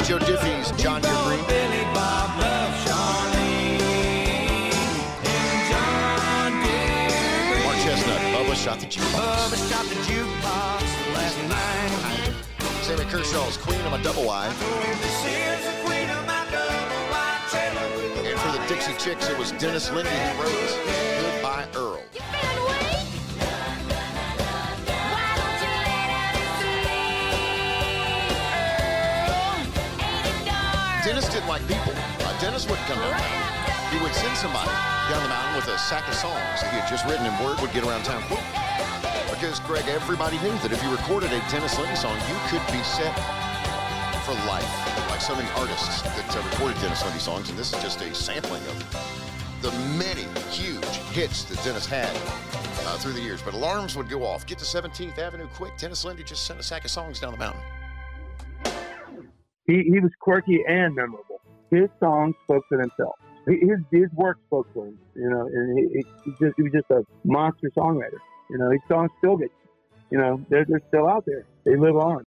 Joe Diffie's John Deere Green, Mark Chesnutt, Bubba Shot the Jukebox, Sammy Kershaw's Queen of my Double Wide, Chicks, it was Dennis Linde who wrote Goodbye Earl. Dennis didn't like people. Uh, Dennis wouldn't come down the mountain. He would send somebody down the mountain with a sack of songs that he had just written and word would get around town quick. Because, Greg, everybody knew that if you recorded a Dennis Linde song, you could be set for life. So many artists that uh, recorded Dennis Linde songs, and this is just a sampling of the many huge hits that Dennis had uh, through the years. But alarms would go off. Get to 17th Avenue quick. Dennis Linde just sent a sack of songs down the mountain. He, he was quirky and memorable. His songs spoke for themselves. His his work spoke for him. You know, and he, he, he just he was just a monster songwriter. You know, his songs still get, you know, they're they're still out there. They live on.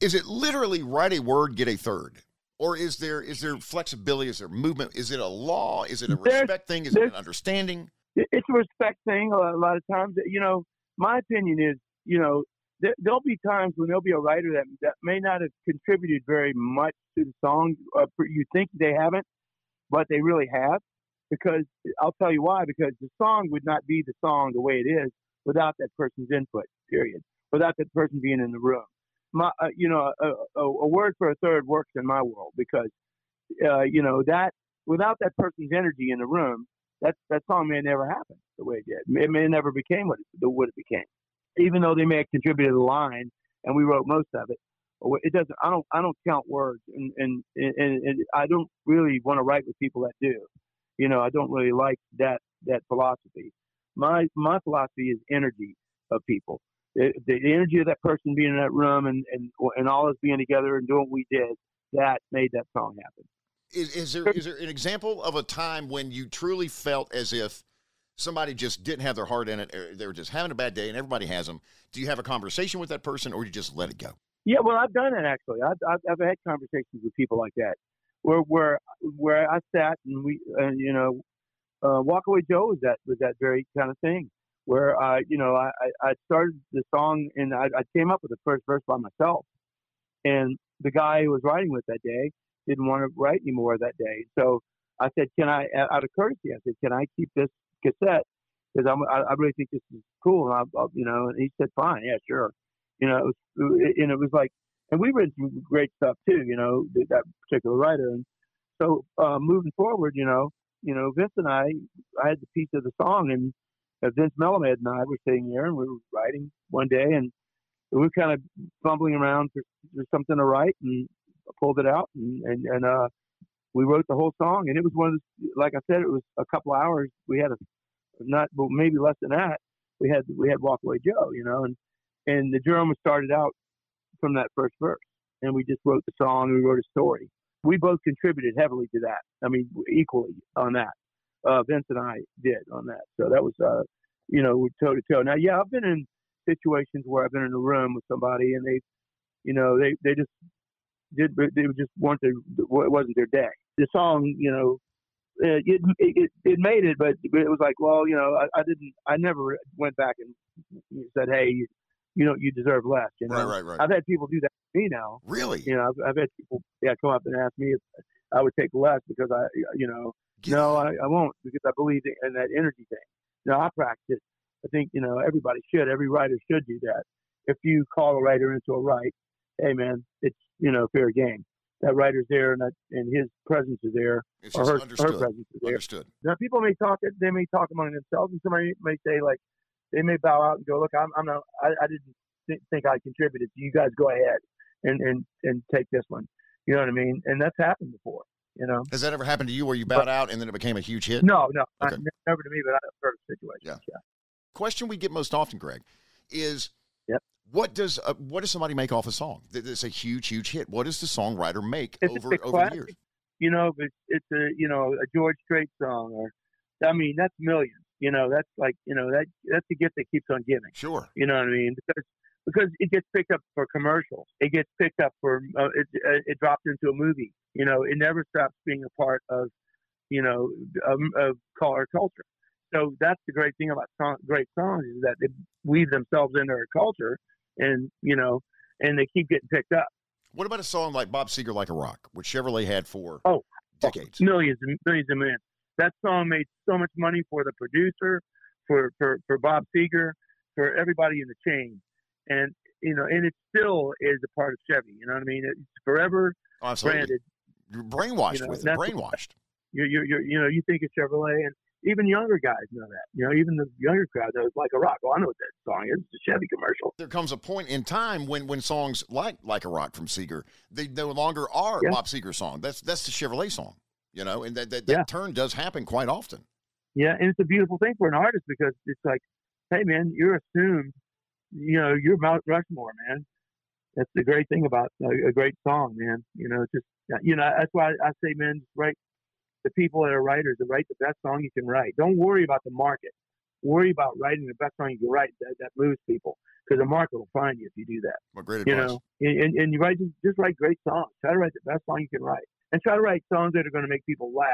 Is it literally write a word, get a third? Or is there is there flexibility? Is there movement? Is it a law? Is it a There's- respect thing? Is it an understanding? It's a respect thing. A lot, a lot of times, you know, my opinion is, you know, there, there'll be times when there'll be a writer that that may not have contributed very much to the song. Uh, you think they haven't, but they really have. Because I'll tell you why. Because the song would not be the song the way it is without that person's input. Period. Without that person being in the room. My, uh, you know, a, a, a word for a third works in my world because, uh, you know, that without that person's energy in the room, that that song may never happen the way it did. It may never became what it, what it became, even though they may have contributed a line and we wrote most of it. It doesn't. I don't. I don't count words, and and and, and I don't really want to write with people that do. You know, I don't really like that that philosophy. My my philosophy is energy of people. The, the energy of that person being in that room and, and and all us being together and doing what we did, that made that song happen. Is, is there is there an example of a time when you truly felt as if somebody just didn't have their heart in it, or they were just having a bad day, and everybody has them? Do you have a conversation with that person, or do you just let it go? Yeah, well, I've done it actually. I've I've, I've had conversations with people like that, where where where I sat and we, uh, you know, uh, Walk Away Joe was that was that very kind of thing, where I, you know, I I started the song and I, I came up with the first verse by myself, and the guy who was writing with that day didn't want to write anymore that day. So I said, "Can I, out of courtesy, I said, can I keep this cassette? Because I, I really think this is cool." And I, you know, and he said, "Fine, yeah, sure." You know, it was, and it was like, and we read some great stuff too. You know, that particular writer. And so uh, moving forward, you know, you know, Vince and I, I had the piece of the song, and uh, Vince Melamed and I were sitting here, and we were writing one day, and we were kind of fumbling around for, for something to write, and pulled it out and and, and uh, we wrote the whole song. And it was one of the, like I said, it was a couple hours. We had a not, well, maybe less than that. We had we had Walk Away Joe, you know, and and the drama started out from that first verse, and we just wrote the song. We wrote a story. We both contributed heavily to that. I mean, equally on that. Uh, Vince and I did on that. So that was, uh, you know, toe to toe. Now, yeah, I've been in situations where I've been in a room with somebody and they, you know, they they just did they just weren't their it wasn't their day. The song, you know, it it, it made it, but it was like, well, you know, I, I didn't, I never went back and said, hey, you, you know, you deserve less. You know, right, right, right. I've had people do that to me now. Really? You know, I've, I've had people, yeah, come up and ask me if I would take less because I, you know, Get no, I, I won't because I believe in that energy thing. You know, I practice. I think you know everybody should. Every writer should do that. If you call a writer into a write, hey man, it's you know fair game. That writer's there and that and his presence is there, It's or her, understood. her presence is there. Understood. Now people may talk they may talk among themselves, and somebody may say like, they may bow out and go, look, I'm, I'm not, I, I didn't th- think I contributed. You guys go ahead and and and take this one. You know what I mean? And that's happened before. You know? Has that ever happened to you where you bowed out and then it became a huge hit? No, no, Okay. not, never to me, but I've heard of situations. Yeah. yeah. Question we get most often, Greg, is Yep. what does uh, what does somebody make off a song? That's a huge, huge hit. What does the songwriter make It's over over the classic. years? you know, it's, it's a you know a George Strait song, or I mean that's millions. You know, that's like you know that that's the gift that keeps on giving. Sure. You know what I mean? Because because it gets picked up for commercials. It gets picked up for uh, it, uh, it dropped into a movie. You know, it never stops being a part of you know um, of our culture. So that's the great thing about song, great songs is that they weave themselves into our culture, and you know, and they keep getting picked up. What about a song like Bob Seger, Like a Rock, which Chevrolet had for Oh, decades? millions and millions and millions. That song made so much money for the producer, for for for Bob Seger, for everybody in the chain, and you know, and it still is a part of Chevy. You know what I mean? It's forever Oh, absolutely. branded. You're brainwashed You know, with it. Brainwashed. You you you you know, you think it's Chevrolet, and even younger guys know that. You know, even the younger crowd knows like a rock. Well, I know what that song is. It's a Chevy commercial. There comes a point in time when when songs like Like a Rock from Seger, they no longer are Yeah. Bob Seger song. That's that's the Chevrolet song. You know, and that that, that Yeah. turn does happen quite often. Yeah, and it's a beautiful thing for an artist because it's like, hey man, you're assumed, you know, you're Mount Rushmore, man. That's the great thing about a, a great song, man. You know, it's just uh, you know that's why I say, man, just write the people that are writers to write the best song you can write. Don't worry about the market. Worry about writing the best song you can write that, that moves people because the market will find you if you do that What great advice. you know, and, and, and you write just, just write great songs. Try to write the best song you can write, and try to write songs that are going to make people laugh.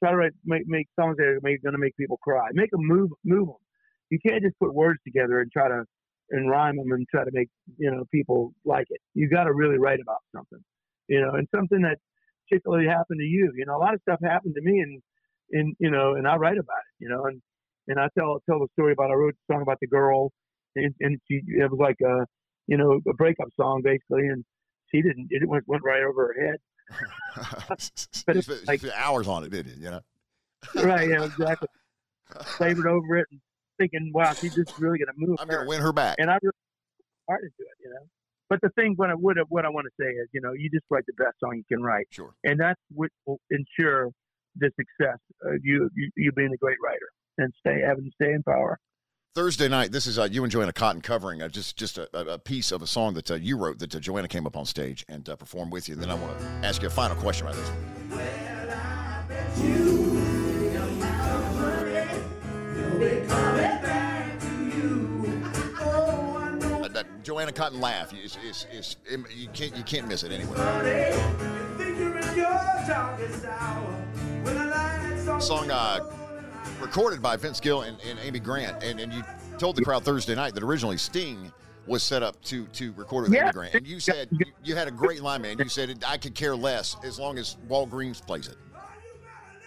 Try to write make make songs that are going to make people cry. Make them move move them. You can't just put words together and try to and rhyme them and try to make you know people like it. You got to really write about something, you know, and something that particularly happened to you. You know, a lot of stuff happened to me, and and you know, and I write about it. You know, and and I tell tell the story about I wrote a song about the girl, and and she it was like a you know a breakup song basically, and she didn't it went went right over her head. [laughs] But it's like- hours on it, didn't you? You know. right? Yeah, exactly. Flavored over it and thinking, wow, she's just really gonna move I'm going to win her back. and I really hard into it, you know. But the thing, what I what, I- what I want to say is, you know, you just write the best song you can write, Sure. and that's what will ensure the success of you you, you being a great writer and stay having stay in power. Thursday night, this is uh, you and Joanna Cotton covering uh, just just a, a piece of a song that uh, you wrote that uh, Joanna came up on stage and uh, performed with you. And then I want to ask you a final question about this. Uh, Joanna Cotton laugh is, is, is, you can't you can't miss it anywhere. Song uh, recorded by Vince Gill and, and Amy Grant, and, and you told the crowd Thursday night that originally Sting was set up to to record with Yeah. Amy Grant, and you said you, you had a great line, man. You said I could care less as long as Walgreens plays it.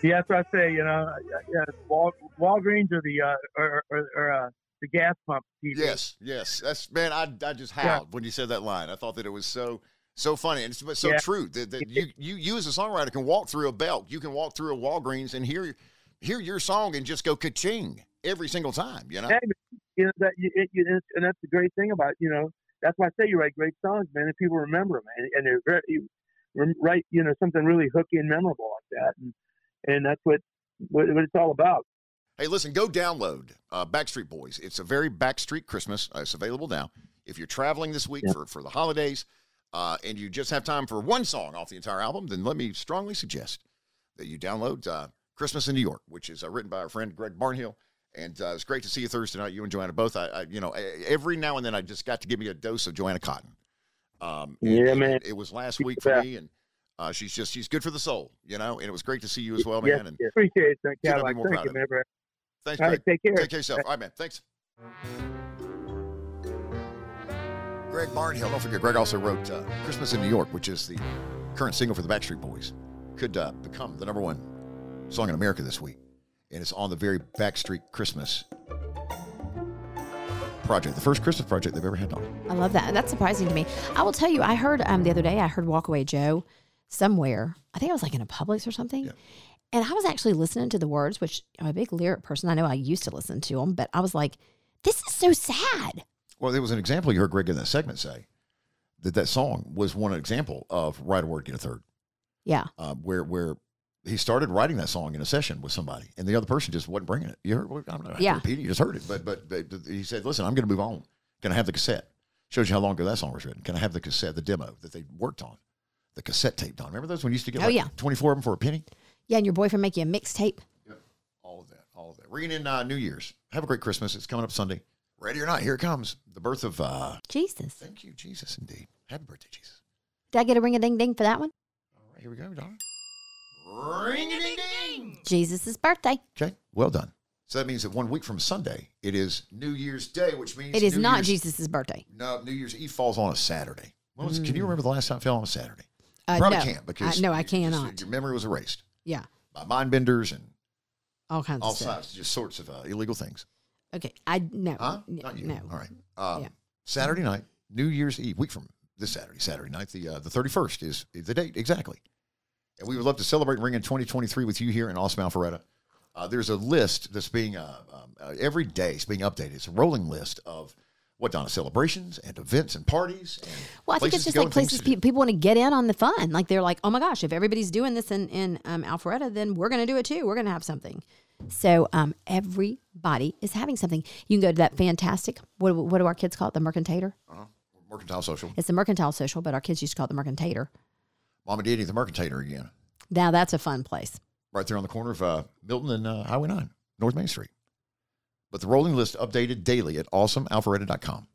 Yeah, that's what I say. You know, yeah, Wal, Walgreens or the uh, or, or, or uh, the gas pump. TV. Yes, yes, that's man. I, I just howled Yeah. when you said that line. I thought that it was so so funny and it's so Yeah. true that, that you, you you as a songwriter can walk through a belt, you can walk through a Walgreens and hear hear your song and just go ka-ching every single time. You know. Hey, you know that it, you, and that's the great thing about you know that's why I say you write great songs, man, and people remember them, and, and they're very you write you know something really hooky and memorable like that, and and that's what what, what it's all about. Hey, listen, go download uh, Backstreet Boys. It's a very Backstreet Christmas. Uh, it's available now. If you're traveling this week Yeah. for, for the holidays uh, and you just have time for one song off the entire album, then let me strongly suggest that you download uh, Christmas in New York, which is uh, written by our friend Greg Barnhill. And uh, it's great to see you Thursday night. You and Joanna both. I, I, you know, every now and then I just got to give me a dose of Joanna Cotton. Um, Yeah, man. It was last week for me, and uh, she's just she's good for the soul, you know. And it was great to see you as well, man. And yes. appreciate it, thank Could not be Cadillac. more Thank you, man. For- thanks, All Greg. right, take care. Take care yourself. All right, man. Thanks. Greg Barnhill. Don't forget, Greg also wrote uh, Christmas in New York, which is the current single for the Backstreet Boys. Could uh, become the number one song in America this week. And it's on the very Backstreet Christmas project, the first Christmas project they've ever had on. I love that. And that's surprising to me. I will tell you, I heard um, the other day, I heard Walk Away Joe somewhere. I think I was like in a Publix or something. Yeah. And I was actually listening to the words, which I'm a big lyric person. I know I used to listen to them, but I was like, this is so sad. Well, there was an example you heard Greg in that segment say that that song was one example of write a word, get a third. Yeah. uh, where where he started writing that song in a session with somebody, and the other person just wasn't bringing it. You heard? well, I don't know. I Yeah. repeat it. You just heard it, but, but but he said, "Listen, I'm going to move on. Can I have the cassette?" Shows you how long ago that song was written. Can I have the cassette, the demo that they worked on, the cassette tape on? Remember those when you used to get Oh, like yeah. 24 of them for a penny? Yeah. And your boyfriend make you a mixtape. Yep. All of that, all of that. Ringing in uh, New Year's. Have a great Christmas. It's coming up Sunday. Ready or not, here it comes. The birth of. uh Jesus. Thank you, Jesus. Indeed. Happy birthday, Jesus. Did I get a ring a ding ding for that one? All right, here we go, darling. Ring a ding ding. Jesus' birthday. Okay, well done. So that means that one week from Sunday, it is New Year's Day, which means It is New not Year's, Jesus' birthday. No, New Year's Eve falls on a Saturday. When was, Can you remember the last time it fell on a Saturday? Uh, Probably no. can't because I, no, I you- cannot. Your memory was erased Yeah. by mind benders and All kinds all of stuff. sorts, just sorts of uh, illegal things. Okay. I no. Huh? Not you. No. All right. Um, Yeah. Saturday night, New Year's Eve, week from this Saturday, Saturday night, the uh, the thirty first is, the date exactly. And we would love to celebrate Ring in 2023 with you here in Awesome Alpharetta. Uh, there's a list that's being uh, um, uh, every day is being updated. It's a rolling list of what Donna celebrations and events and parties. And Well, I think it's just like places people, people want to get in on the fun. Like they're like, oh my gosh, if everybody's doing this in in um, Alpharetta, then we're going to do it too. We're going to have something. So um, everybody is having something. You can go to that fantastic. What, do- what do our kids call it? The Mercantator. Uh-huh. Mercantile Social. It's the Mercantile Social, but our kids used to call it the Mercantator. Mama Diddy, the Mercantator again, Now that's a fun place. right there on the corner of uh, Milton and uh, Highway 9, North Main Street. But the rolling list updated daily at awesomealpharetta.com.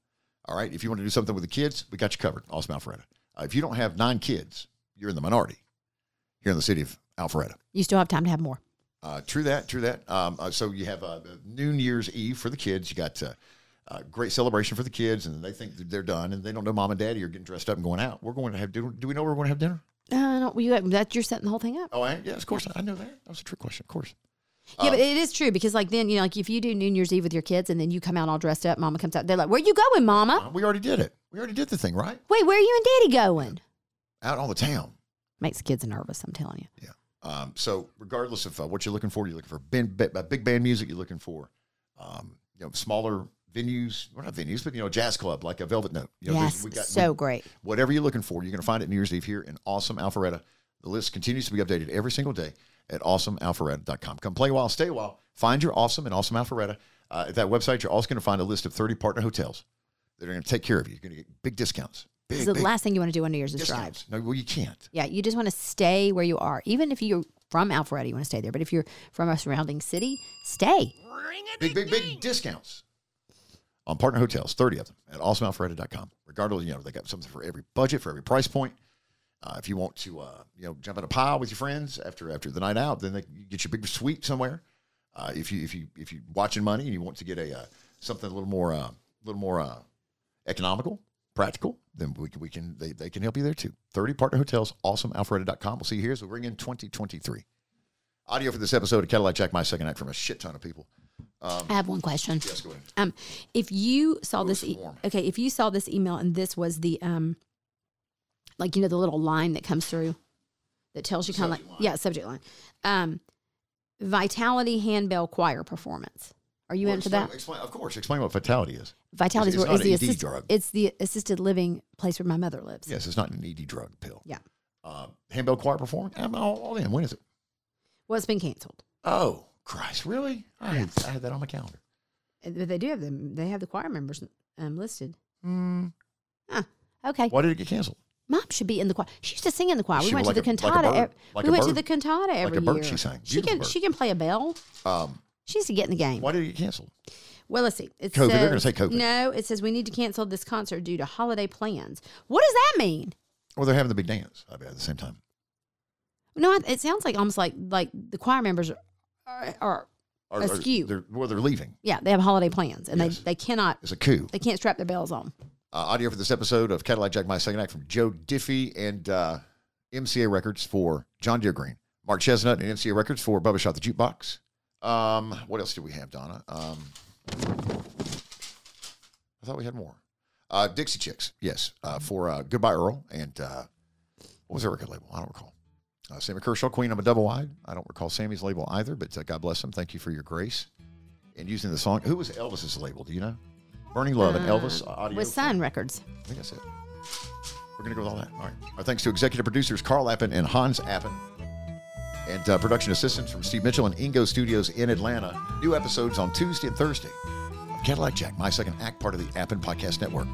All right. If you want to do something with the kids, we got you covered. Awesome Alpharetta. Uh, if you don't have nine kids, you're in the minority here in the city of Alpharetta. You still have time to have more. Uh, true that, true that. Um, uh, so you have uh, New Year's Eve for the kids. You got uh, uh, great celebration for the kids, and they think they're done, and they don't know mom and daddy are getting dressed up and going out. We're going to have dinner. Do we know we're going to have dinner? Uh, no, you, that you're setting the whole thing up. Oh, I, yeah, of course. I know that. That was a trick question. Of course. Yeah, but it is true because like then you know like if you do New Year's Eve with your kids and then you come out all dressed up, Mama comes out, they're like, "Where are you going, Mama? Uh, we already did it. We already did the thing, right? Wait, where are you and Daddy going?" Out on the town. Makes kids nervous. I'm telling you. Yeah. Um, so regardless of uh, what you're looking for, you're looking for band, ba- big band music. You're looking for, um, you know, smaller venues. Well, not venues, but you know, jazz club like a Velvet Note. You know, yes, so great. whatever you're looking for, you're going to find it New Year's Eve here in awesome Alpharetta. The list continues to be updated every single day at awesomealpharetta.com. Come play a while, stay a while. Find your awesome and awesome Alpharetta. Uh, at that website, you're also going to find a list of 30 partner hotels that are going to take care of you. You're going to get big discounts. Big, This is the big last thing you want to do on New Year's is drive. discounts. No, well, you can't. Yeah, you just want to stay where you are. Even if you're from Alpharetta, you want to stay there. But if you're from a surrounding city, stay. Big, big, big discounts on partner hotels, 30 of them at awesomealpharetta.com. Regardless, you know, they got something for every budget, for every price point. Uh, if you want to, uh, you know, jump in a pile with your friends after after the night out, then they you get your big suite somewhere. Uh, if you if you if you watching money and you want to get a uh, something a little more uh, a little more uh, economical, practical, then we can, we can they, they can help you there too. 30 partner hotels, awesomealpharetta.com. We'll see you here as we bring in 2023. Audio for this episode of Cadillac Jack My Second Act from a shit ton of people. I have one question. Yes, go ahead. Um, if you saw this, e- okay, if you saw this email and this was the um, like you know the little line that comes through that tells you kind of like line. yeah subject line, um, Vitality Handbell Choir performance. Are you Well, into explain, that? Explain, of course, explain what vitality is. Vitality it's is, not is the assist- drug. it's the assisted living place where my mother lives. Yes, it's not an ED drug pill. Yeah. Uh, handbell choir performance I'm all, all in. When is it? Well, it's been canceled. Oh, Christ, really? I, had, I had that on my calendar. But they do have them. They have the choir members um, listed. Mm, Okay, why did it get canceled? Mom should be in the choir. She used to sing in the choir. She we went was to like the a- like cantata. ev- Like we went to the cantata every a bird year. she sang. She Beautiful can bird. she can play a bell. Um, She used to get in the game. why did it get canceled? Well, let's see. It COVID. They're gonna say COVID. No, it says we need to cancel this concert due to holiday plans. What does that mean? Well, they're having the big dance I bet, at the same time. No, it- sounds like almost like like the choir members are, are, are Askew. They're, well, they're leaving. yeah they have holiday plans and Yes. they they cannot It's a coup. they can't strap their bells on. Uh, audio for this episode of Cadillac Jack My Second Act from Joe Diffie and uh, MCA Records for John Deere Green. Mark Chesnutt and MCA Records for Bubba Shot the Jukebox. Um, what else do we have, Donna? Um, I thought we had more. Uh, Dixie Chicks, yes, uh, for uh, Goodbye Earl and uh, what was their record label? I don't recall. Sammy Kershaw, Queen, I'm a Double Wide. I don't recall Sammy's label either, but God bless him. Thank you for your grace and using the song. Who was Elvis's label? Do you know? Burning Love and Elvis uh, audio. with Sun Records. I think that's it. We're going to go with all that. All right. Our thanks to executive producers Carl Appen and Hans Appen. And uh, production assistants from Steve Mitchell and Ingo Studios in Atlanta. New episodes on Tuesday and Thursday of Cadillac Jack, my second act, part of the Appen Podcast Network.